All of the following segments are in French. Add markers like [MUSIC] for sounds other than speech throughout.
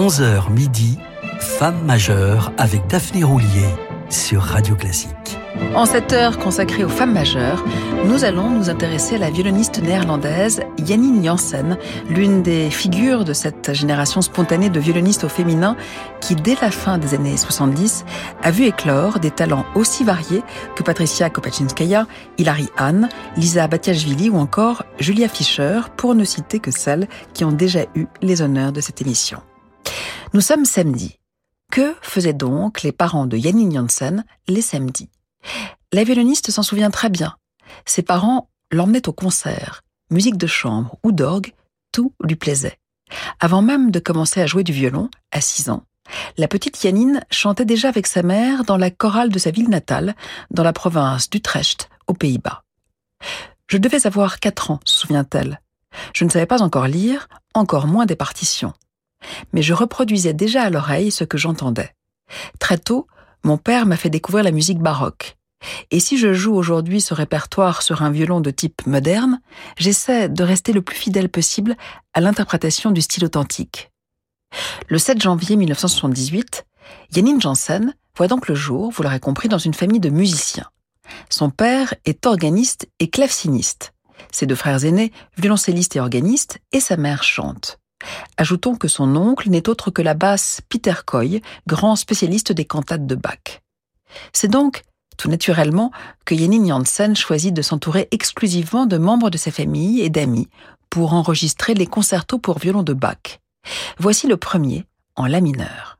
11h midi, Femme majeure avec Daphné Roulier sur Radio Classique. En cette heure consacrée aux femmes majeures, nous allons nous intéresser à la violoniste néerlandaise Janine Janssen, l'une des figures de cette génération spontanée de violonistes au féminin qui, dès la fin des années 70, a vu éclore des talents aussi variés que Patricia Kopachinskaya, Hilary Hahn, Lisa Batiashvili ou encore Julia Fischer, pour ne citer que celles qui ont déjà eu les honneurs de cette émission. Nous sommes samedi. Que faisaient donc les parents de Janine Janssen les samedis? La violoniste s'en souvient très bien. Ses parents l'emmenaient au concert, musique de chambre ou d'orgue, tout lui plaisait. Avant même de commencer à jouer du violon, à 6 ans, la petite Janine chantait déjà avec sa mère dans la chorale de sa ville natale, dans la province d'Utrecht, aux Pays-Bas. Je devais avoir 4 ans, se souvient-elle. Je ne savais pas encore lire, encore moins des partitions mais je reproduisais déjà à l'oreille ce que j'entendais. Très tôt, mon père m'a fait découvrir la musique baroque. Et si je joue aujourd'hui ce répertoire sur un violon de type moderne, j'essaie de rester le plus fidèle possible à l'interprétation du style authentique. Le 7 janvier 1978, Janine Janssen voit donc le jour, vous l'aurez compris, dans une famille de musiciens. Son père est organiste et claveciniste. Ses deux frères aînés, violoncellistes et organistes, et sa mère chante. Ajoutons que son oncle n'est autre que la basse Peter Coy, grand spécialiste des cantates de Bach. C'est donc, tout naturellement, que Janine Janssen choisit de s'entourer exclusivement de membres de sa famille et d'amis pour enregistrer les concertos pour violon de Bach. Voici le premier, en la mineur.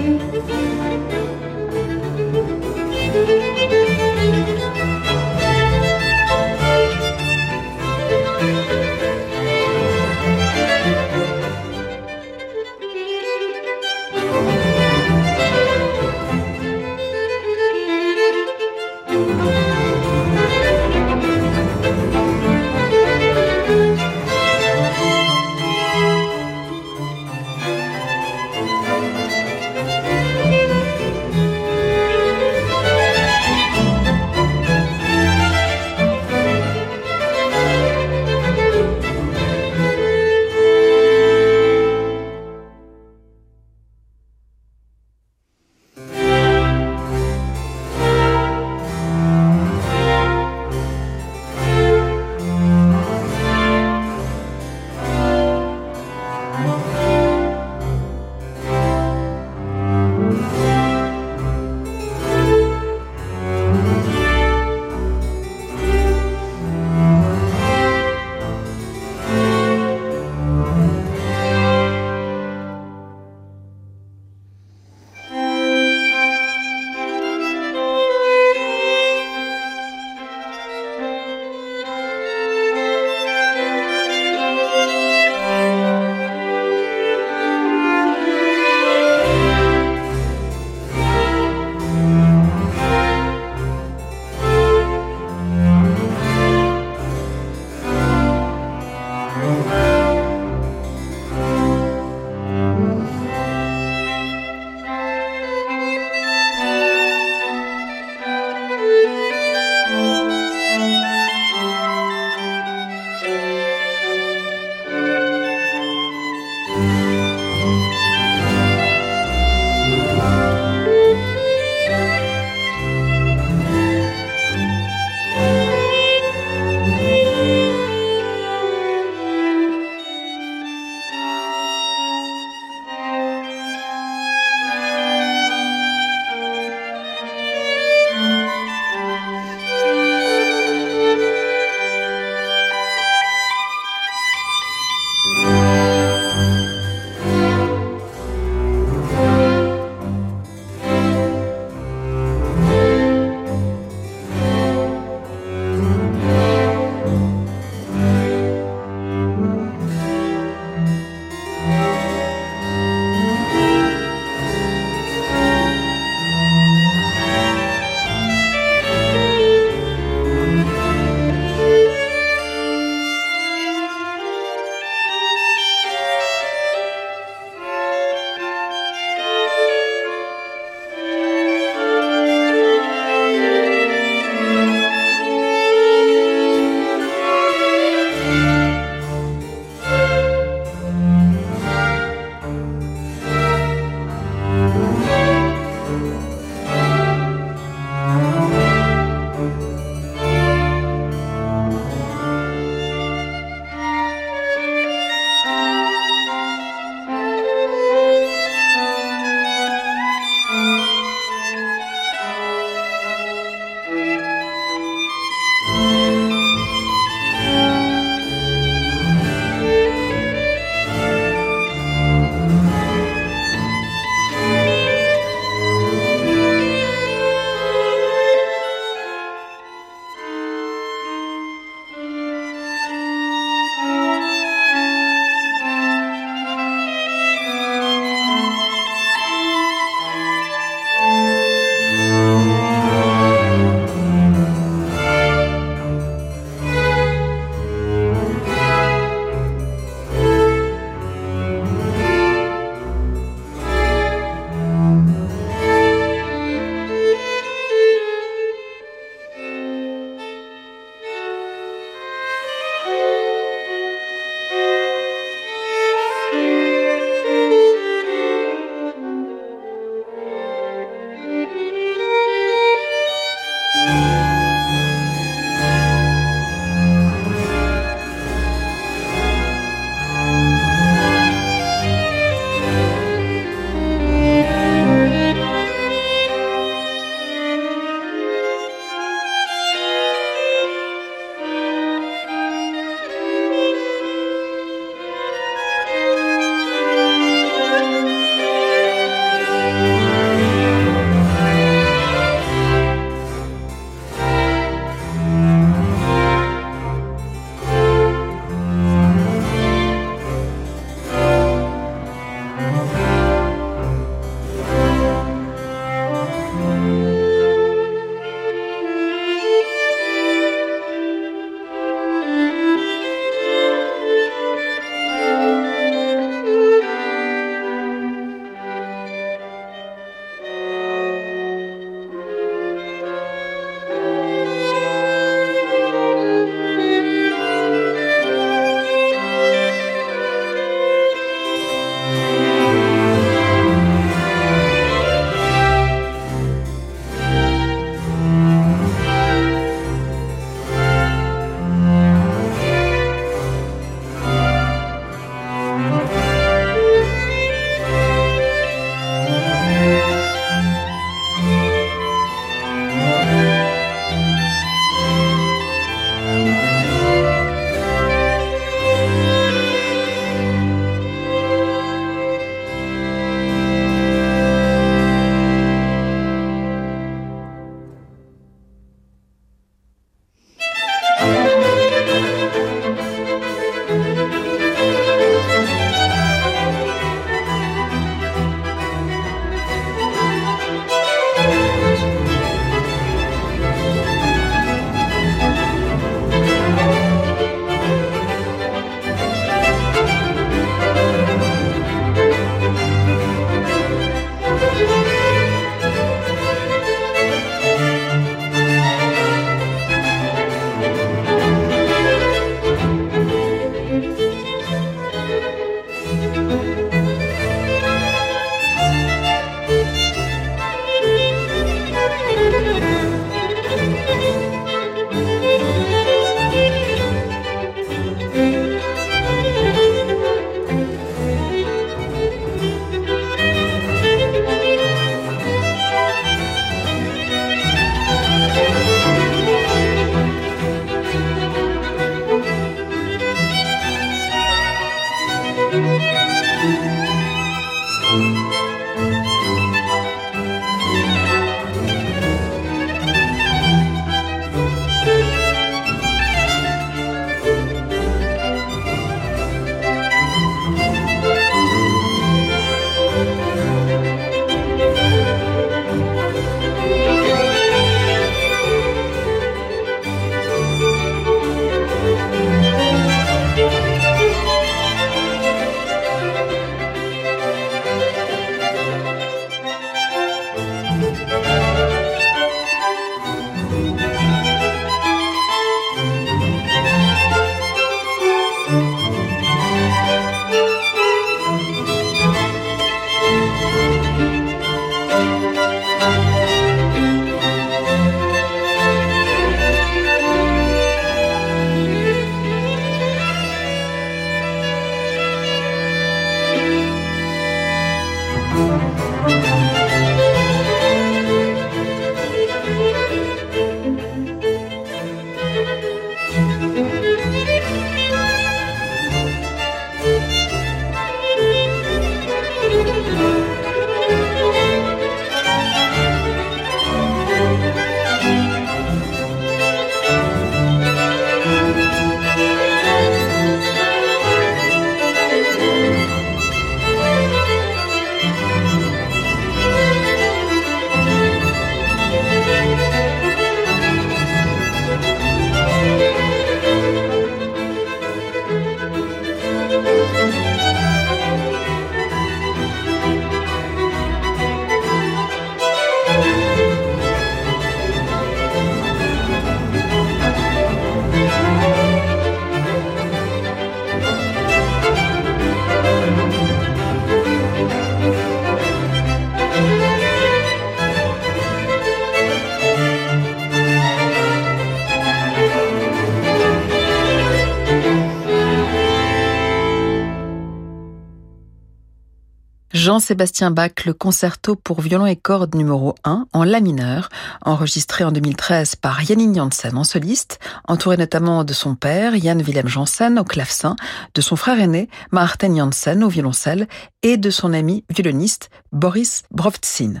Jean-Sébastien Bach, le concerto pour violon et cordes numéro 1 en la mineur, enregistré en 2013 par Janine Janssen en soliste, entouré notamment de son père, Jan Willem Janssen au clavecin, de son frère aîné, Martin Janssen au violoncelle et de son ami violoniste Boris Brovtsin.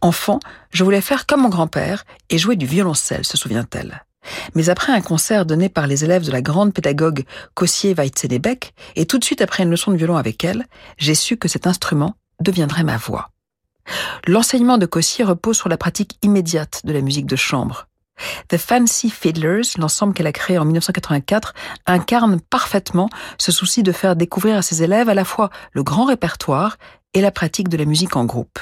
Enfant, je voulais faire comme mon grand-père et jouer du violoncelle, se souvient-elle. Mais après un concert donné par les élèves de la grande pédagogue Cossier Weitzenebeck, et tout de suite après une leçon de violon avec elle, j'ai su que cet instrument deviendrait ma voix. L'enseignement de Cossier repose sur la pratique immédiate de la musique de chambre. The Fancy Fiddlers, l'ensemble qu'elle a créé en 1984, incarne parfaitement ce souci de faire découvrir à ses élèves à la fois le grand répertoire et la pratique de la musique en groupe.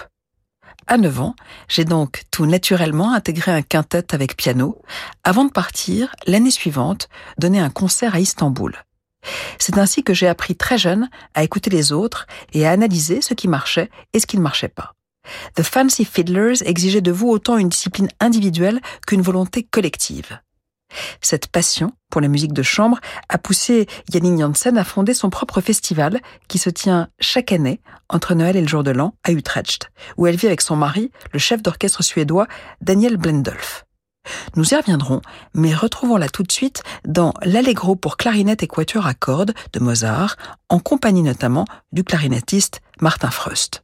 À 9 ans, j'ai donc tout naturellement intégré un quintet avec piano, avant de partir, l'année suivante, donner un concert à Istanbul. C'est ainsi que j'ai appris très jeune à écouter les autres et à analyser ce qui marchait et ce qui ne marchait pas. The Fancy Fiddlers exigeait de vous autant une discipline individuelle qu'une volonté collective. Cette passion pour la musique de chambre a poussé Janine Janssen à fonder son propre festival qui se tient chaque année entre Noël et le jour de l'an à Utrecht, où elle vit avec son mari, le chef d'orchestre suédois Daniel Blendolf. Nous y reviendrons, mais retrouvons-la tout de suite dans l'Allegro pour clarinette et quatuor à cordes de Mozart, en compagnie notamment du clarinettiste Martin Freust.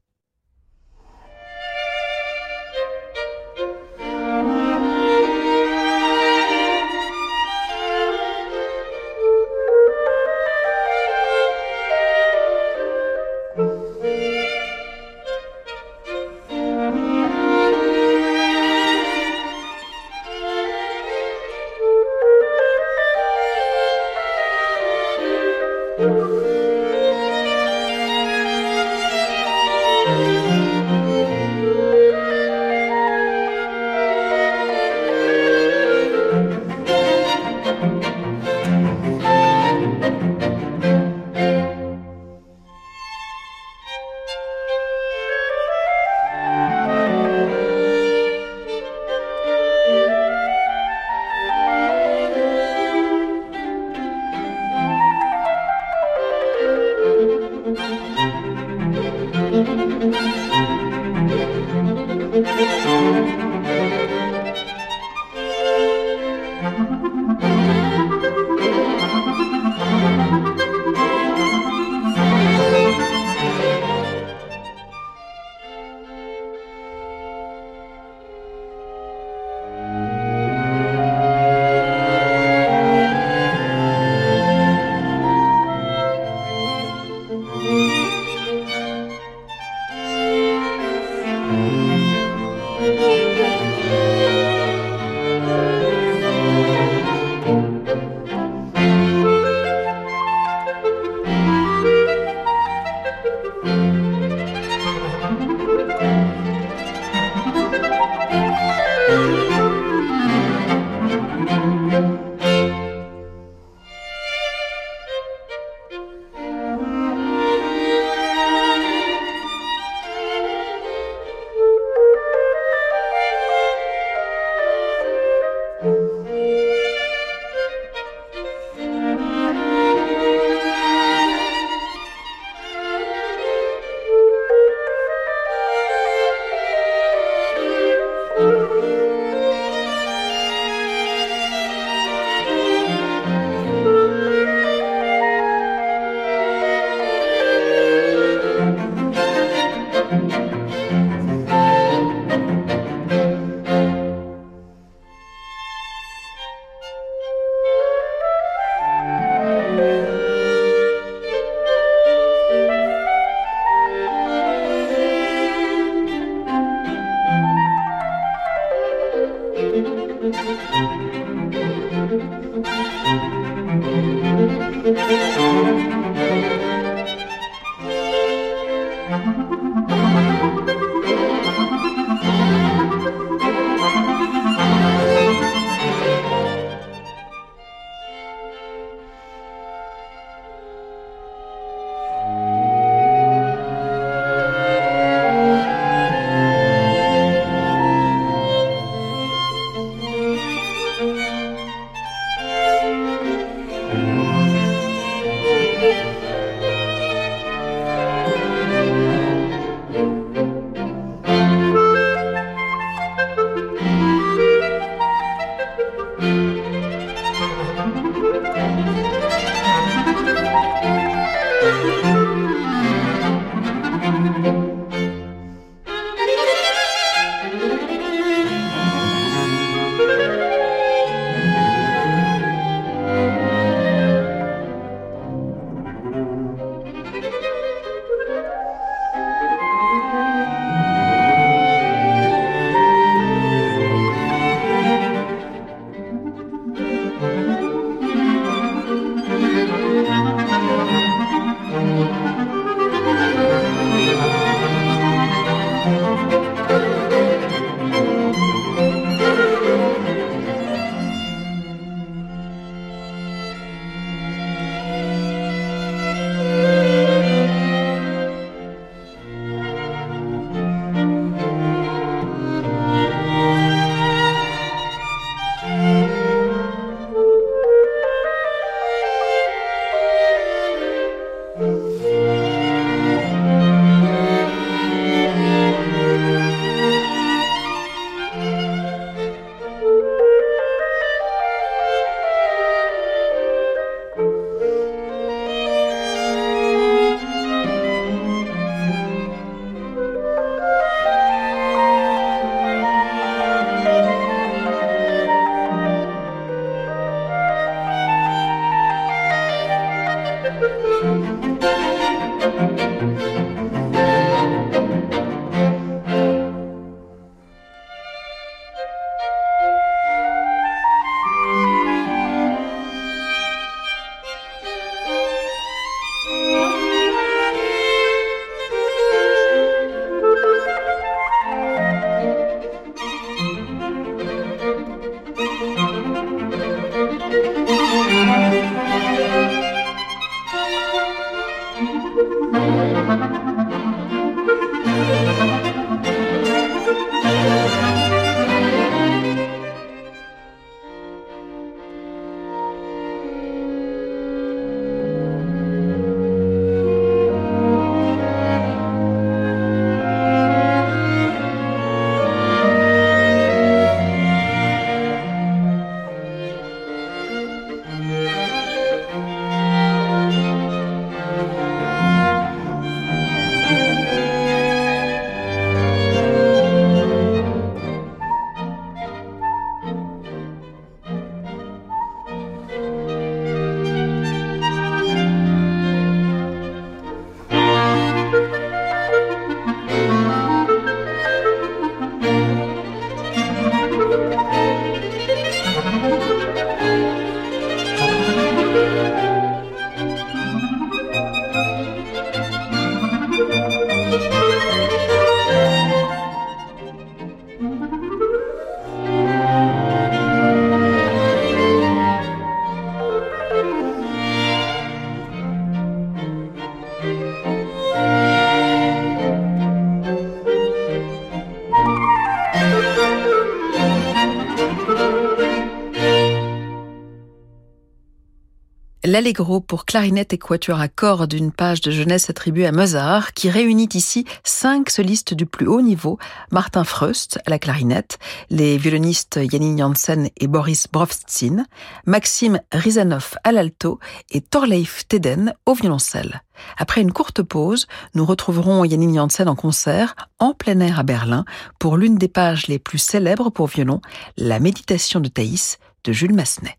l'Allegro pour clarinette et quatuor à cordes, une page de jeunesse attribuée à Mozart, qui réunit ici cinq solistes du plus haut niveau, Martin Freust à la clarinette, les violonistes Janine Janssen et Boris Brovtsin, Maxime Rizanov à l'alto et Thorleif Teden au violoncelle. Après une courte pause, nous retrouverons Janine Janssen en concert, en plein air à Berlin, pour l'une des pages les plus célèbres pour violon, La méditation de Thaïs de Jules Massenet.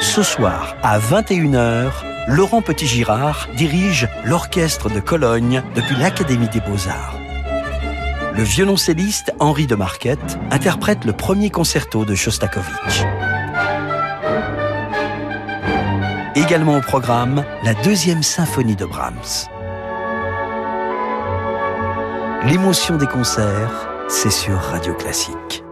Ce soir, à 21h, Laurent Petit-Girard dirige l'orchestre de Cologne depuis l'Académie des Beaux-Arts. Le violoncelliste Henri de Marquette interprète le premier concerto de Shostakovich. Également au programme, la deuxième symphonie de Brahms. L'émotion des concerts, c'est sur Radio Classique.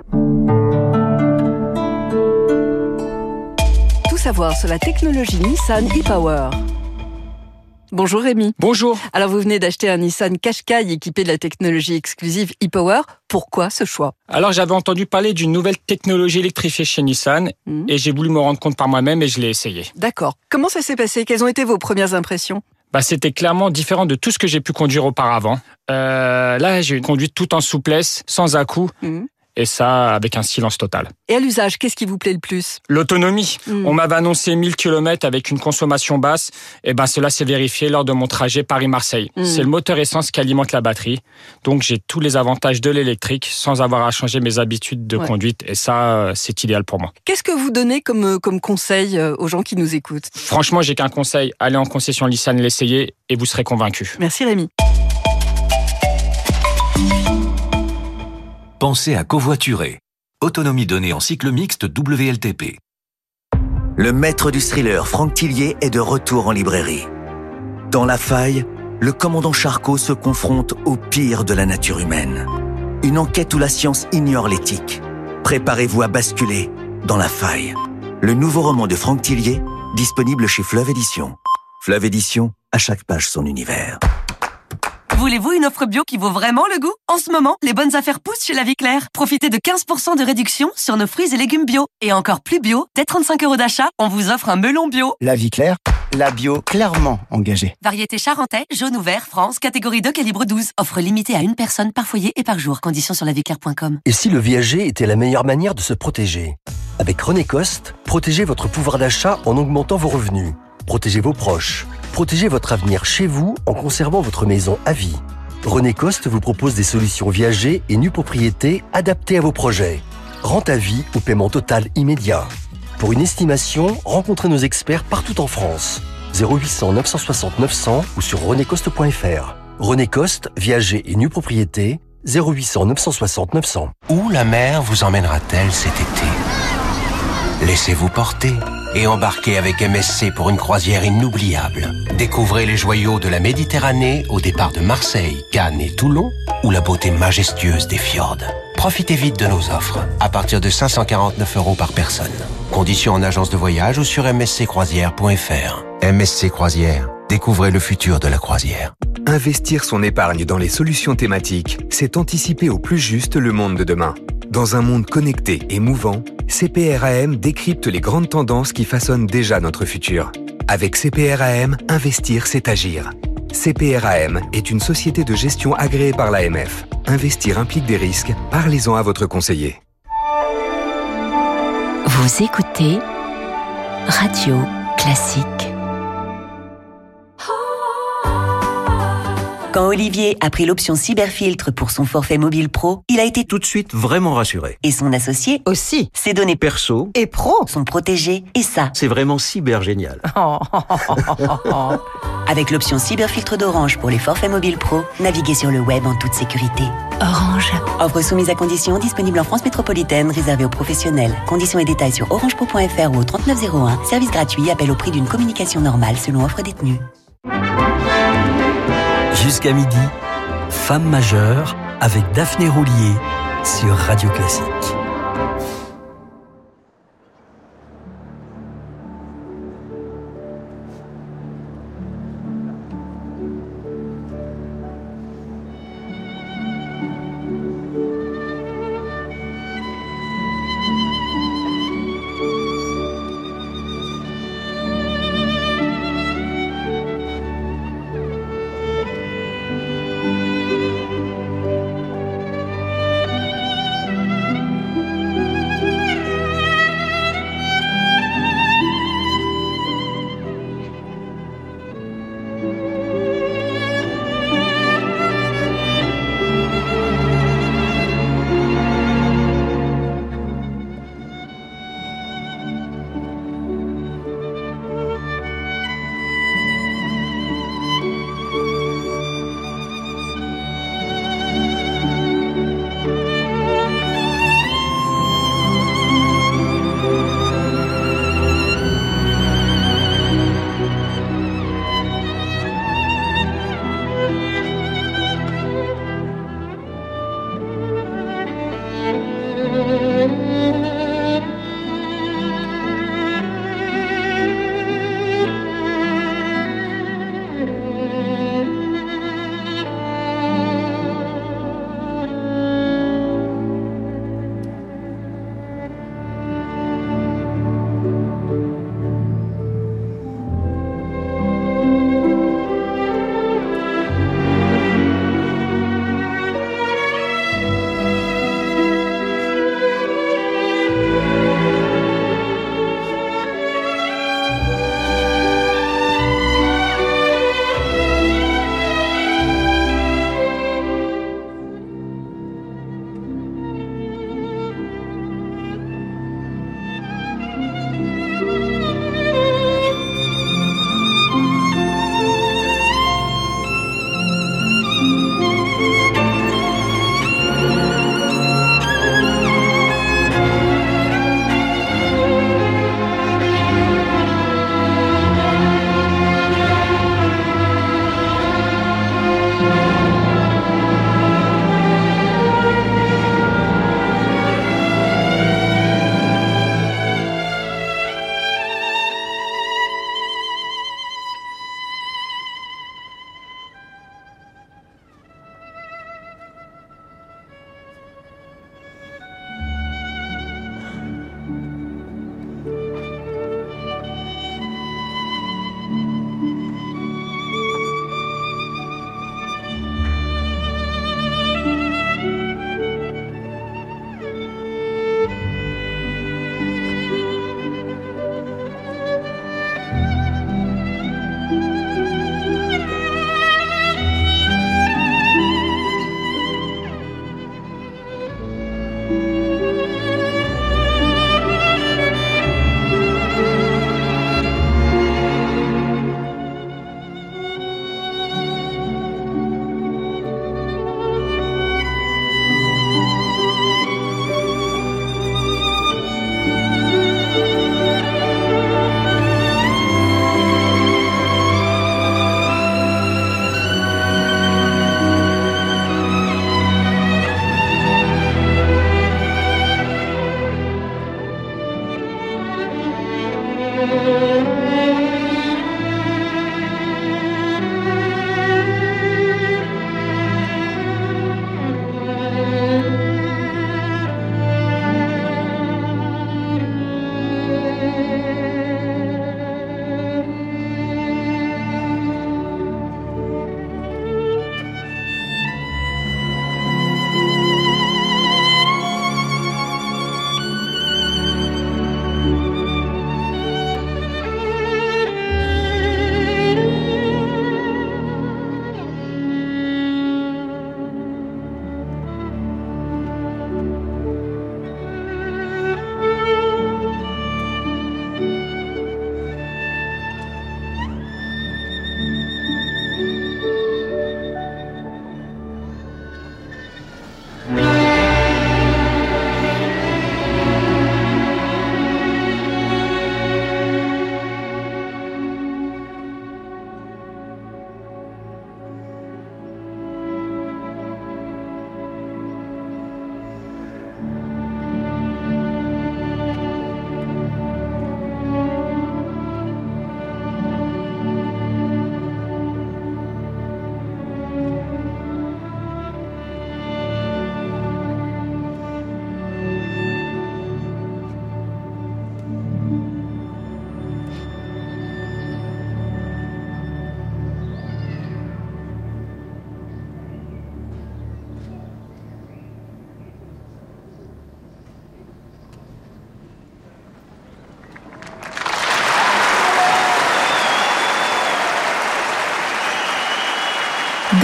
Savoir sur la technologie Nissan e-Power. Bonjour Rémi. Bonjour. Alors vous venez d'acheter un Nissan Qashqai équipé de la technologie exclusive e-Power. Pourquoi ce choix? Alors j'avais entendu parler d'une nouvelle technologie électrifiée chez Nissan Mhm. et j'ai voulu me rendre compte par moi-même et je l'ai essayé. D'accord. Comment ça s'est passé? Quelles ont été vos premières impressions? Bah, c'était clairement différent de tout ce que j'ai pu conduire auparavant. Euh, là, j'ai conduit tout en souplesse, sans à-coups, Mhm. Et ça avec un silence total. Et à l'usage, qu'est-ce qui vous plaît le plus? L'autonomie. Mhm. On m'avait annoncé 1000 km avec une consommation basse, et ben cela s'est vérifié lors de mon trajet Paris-Marseille. Mhm. C'est le moteur essence qui alimente la batterie, donc j'ai tous les avantages de l'électrique sans avoir à changer mes habitudes de Ouais. conduite, et ça, c'est idéal pour moi. Qu'est-ce que vous donnez comme, euh, comme conseil euh, aux gens qui nous écoutent? Franchement, j'ai qu'un conseil, allez en concession Nissan, l'essayer et vous serez convaincu. Merci Rémi. Pensez à covoiturer. Autonomie donnée en cycle mixte WLTP. Le maître du thriller Franck Tillier est de retour en librairie. Dans La Faille, le commandant Charcot se confronte au pire de la nature humaine. Une enquête où la science ignore l'éthique. Préparez-vous à basculer dans La Faille. Le nouveau roman de Franck Tillier, disponible chez Fleuve Édition. Fleuve Édition, à chaque page son univers. Voulez-vous une offre bio qui vaut vraiment le goût? En ce moment, les bonnes affaires poussent chez La Vie Claire. Profitez de 15% de réduction sur nos fruits et légumes bio. Et encore plus bio, dès 35 euros d'achat, on vous offre un melon bio. La vie claire, la bio clairement engagée. Variété charentais, jaune ou vert, France, catégorie 2, calibre 12. Offre limitée à une personne par foyer et par jour. Conditions sur laviclaire.com. Et si le viager était la meilleure manière de se protéger? Avec René Coste, protégez votre pouvoir d'achat en augmentant vos revenus. Protégez vos proches. Protégez votre avenir chez vous en conservant votre maison à vie. René Coste vous propose des solutions viager et nue propriété adaptées à vos projets. Rente à vie ou paiement total immédiat. Pour une estimation, rencontrez nos experts partout en France. 0800 960 900 ou sur renécoste.fr. René Coste, viager et nue propriété, 0800 960 900. Où la mer vous emmènera-t-elle cet été? Laissez-vous porter et embarquez avec MSC pour une croisière inoubliable. Découvrez les joyaux de la Méditerranée au départ de Marseille, Cannes et Toulon ou la beauté majestueuse des fjords. Profitez vite de nos offres à partir de 549 euros par personne. Conditions en agence de voyage ou sur msccroisière.fr. MSC Croisière, découvrez le futur de la croisière. Investir son épargne dans les solutions thématiques, c'est anticiper au plus juste le monde de demain. Dans un monde connecté et mouvant, CPRAM décrypte les grandes tendances qui façonnent déjà notre futur. Avec CPRAM, investir, c'est agir. CPRAM est une société de gestion agréée par l'AMF. Investir implique des risques. Parlez-en à votre conseiller. Vous écoutez Radio Classique. Quand Olivier a pris l'option cyberfiltre pour son forfait mobile pro, il a été tout de suite vraiment rassuré. Et son associé aussi. Ses données perso et pro sont protégées. Et ça, c'est vraiment cyber génial. [LAUGHS] [LAUGHS] Avec l'option cyberfiltre d'Orange pour les forfaits mobiles pro, naviguez sur le web en toute sécurité. Orange. Offre soumise à conditions, disponible en France métropolitaine, réservée aux professionnels. Conditions et détails sur orangepro.fr ou au 3901. Service gratuit, appel au prix d'une communication normale selon offre détenue. Jusqu'à midi, Femme majeure avec Daphné Roulier sur Radio Classique.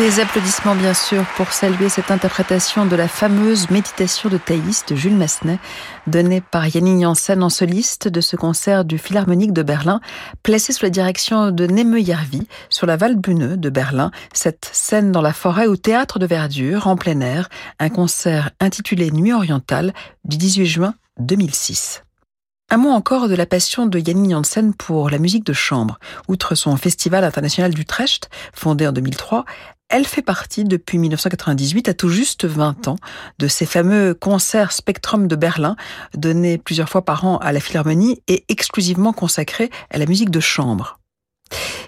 Des applaudissements bien sûr pour saluer cette interprétation de la fameuse méditation de Thaïs de Jules Massenet, donnée par Yannick Janssen en soliste de ce concert du Philharmonique de Berlin, placé sous la direction de Neme Järvi sur la Waldbühne de Berlin, cette scène dans la forêt au théâtre de verdure en plein air, un concert intitulé Nuit orientale du 18 juin 2006. Un mot encore de la passion de Yannick Janssen pour la musique de chambre. Outre son Festival international d'Utrecht, fondé en 2003, elle fait partie depuis 1998, à tout juste 20 ans, de ces fameux concerts Spectrum de Berlin, donnés plusieurs fois par an à la Philharmonie et exclusivement consacrés à la musique de chambre.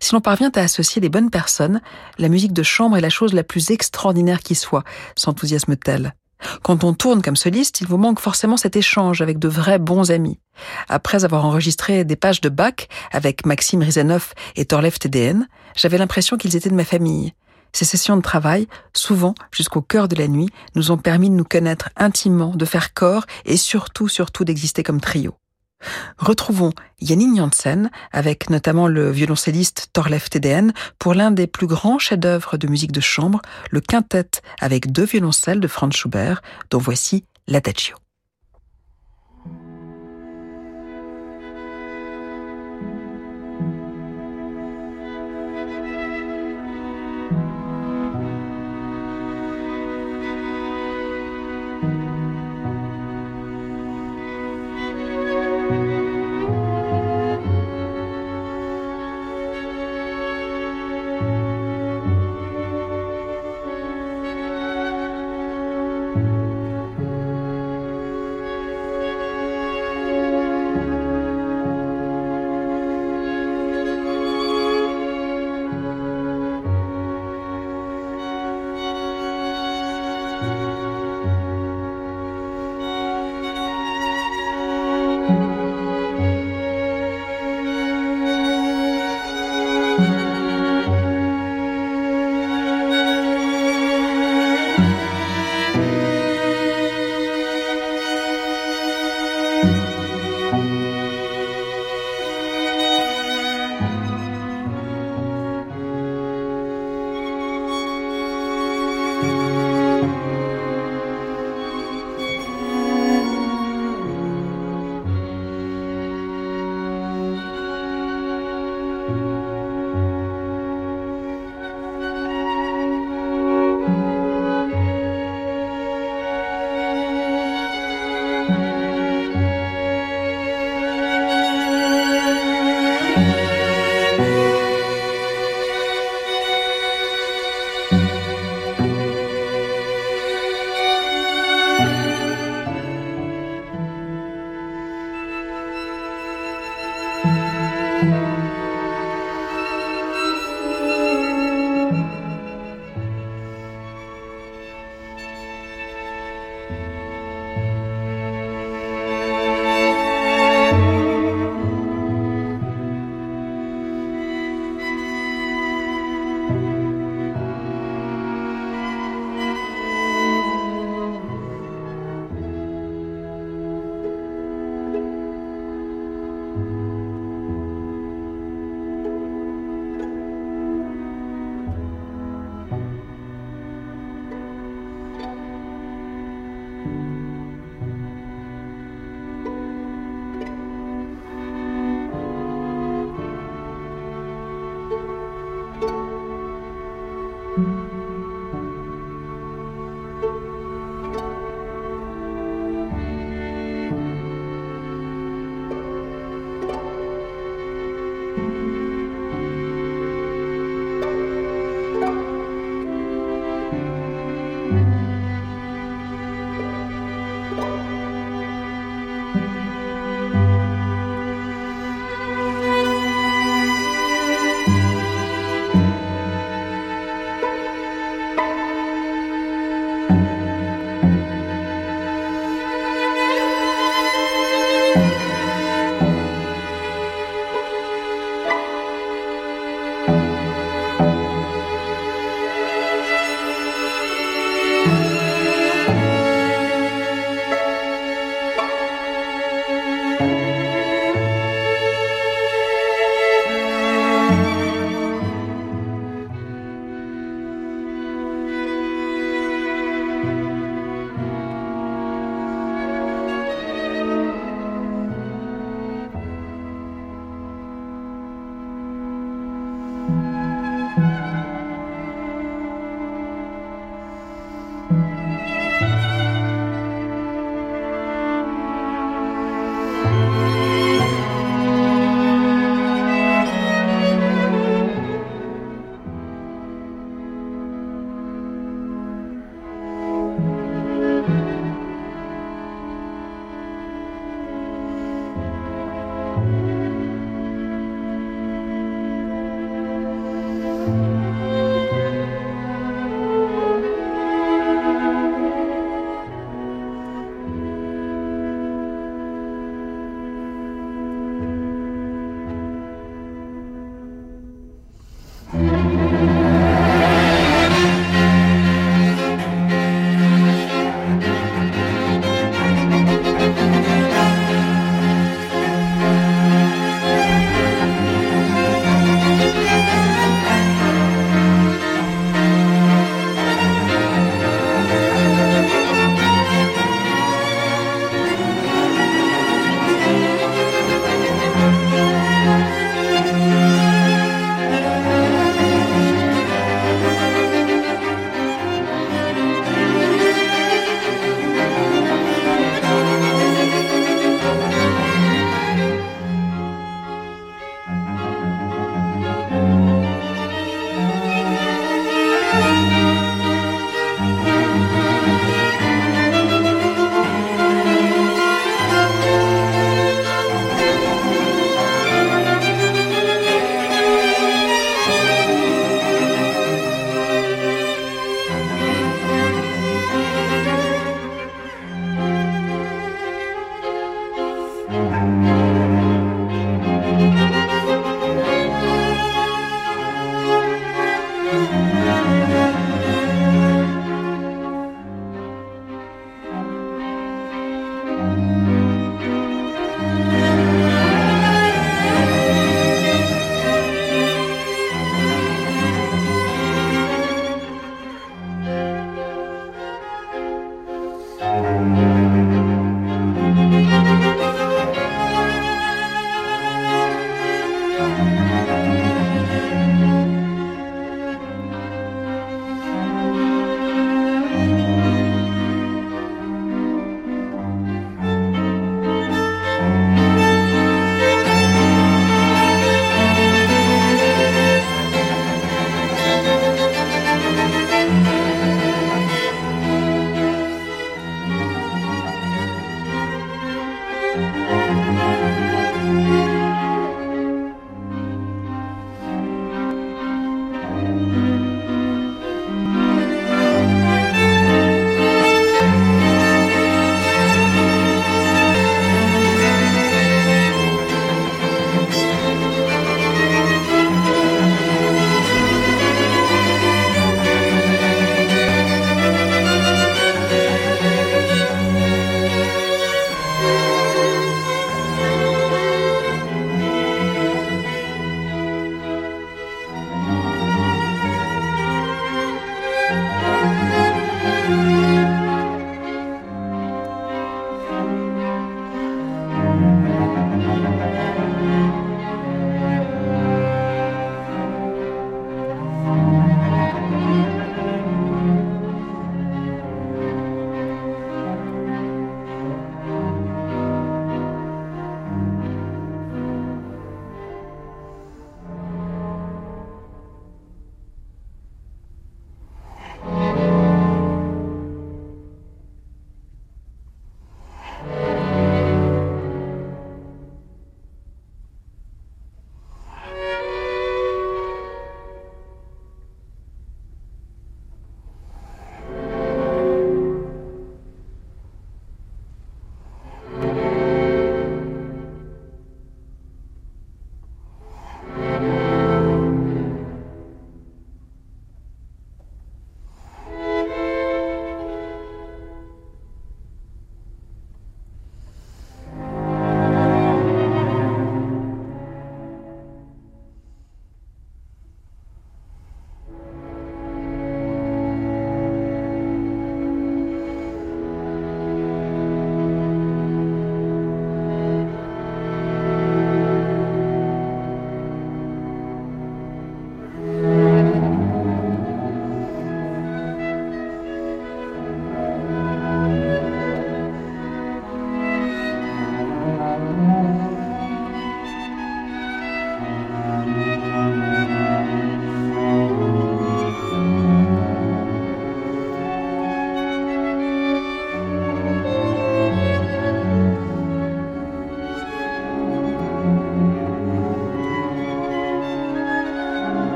Si l'on parvient à associer les bonnes personnes, la musique de chambre est la chose la plus extraordinaire qui soit, s'enthousiasme-t-elle. Quand on tourne comme soliste, il vous manque forcément cet échange avec de vrais bons amis. Après avoir enregistré des pages de Bach avec Maxime Rizanov et Torlev TDN, j'avais l'impression qu'ils étaient de ma famille. Ces sessions de travail, souvent jusqu'au cœur de la nuit, nous ont permis de nous connaître intimement, de faire corps et surtout, surtout d'exister comme trio. Retrouvons Yannick Janssen avec notamment le violoncelliste Torlev TDN pour l'un des plus grands chefs-d'œuvre de musique de chambre, le quintet avec deux violoncelles de Franz Schubert, dont voici l'Adagio.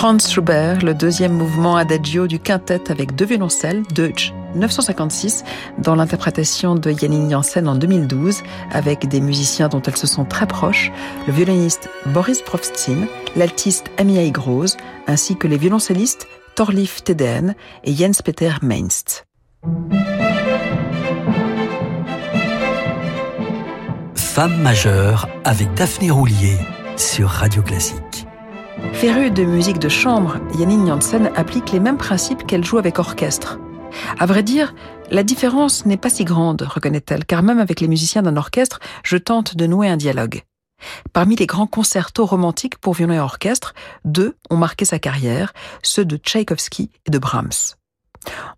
Franz Schubert, le deuxième mouvement adagio du quintet avec deux violoncelles, Deutsch 956, dans l'interprétation de Janine Janssen en 2012, avec des musiciens dont elles se sont très proches, le violoniste Boris Profstin, l'altiste Amiai Gross, ainsi que les violoncellistes Torlif Teden et Jens Peter Meinst. Femme majeure avec Daphné Roulier sur Radio Classique. Férue de musique de chambre, Janine Janssen applique les mêmes principes qu'elle joue avec orchestre. À vrai dire, la différence n'est pas si grande, reconnaît-elle, car même avec les musiciens d'un orchestre, je tente de nouer un dialogue. Parmi les grands concertos romantiques pour violon et orchestre, deux ont marqué sa carrière, ceux de Tchaïkovski et de Brahms.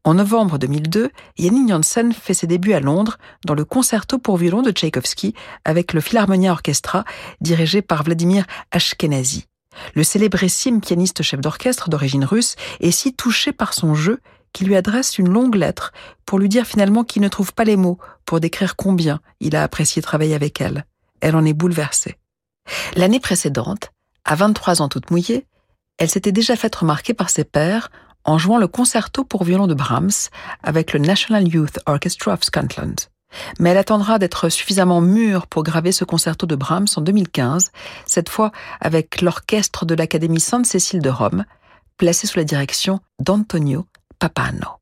En novembre 2002, Janine Janssen fait ses débuts à Londres dans le concerto pour violon de Tchaïkovski avec le Philharmonia Orchestra dirigé par Vladimir Ashkenazy. Le célébrissime pianiste chef d'orchestre d'origine russe est si touché par son jeu qu'il lui adresse une longue lettre pour lui dire finalement qu'il ne trouve pas les mots pour décrire combien il a apprécié travailler avec elle. Elle en est bouleversée. L'année précédente, à 23 ans toute mouillée, Elle s'était déjà faite remarquer par ses pairs en jouant le concerto pour violon de Brahms avec le National Youth Orchestra of Scotland. Mais elle attendra d'être suffisamment mûre pour graver ce concerto de Brahms en 2015, cette fois avec l'orchestre de l'Académie Sainte-Cécile de Rome, placé sous la direction d'Antonio Papano.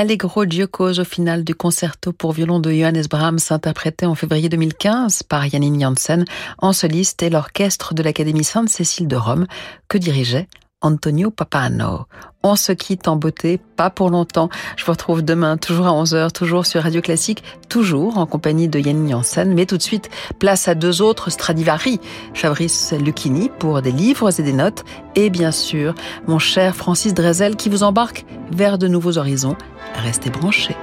L'Allegro Giocoso final du concerto pour violon de Johannes Brahms interprété en février 2015 par Janine Janssen en soliste et l'orchestre de l'Académie Sainte-Cécile de Rome. Que dirigeait Antonio Papano. On se quitte en beauté, pas pour longtemps. Je vous retrouve demain, toujours à 11h, toujours sur Radio Classique, toujours en compagnie de Yann Janssen. Mais tout de suite, place à deux autres Stradivari. Fabrice Lucchini pour des livres et des notes. Et bien sûr, mon cher Francis Drezel qui vous embarque vers de nouveaux horizons. Restez branchés.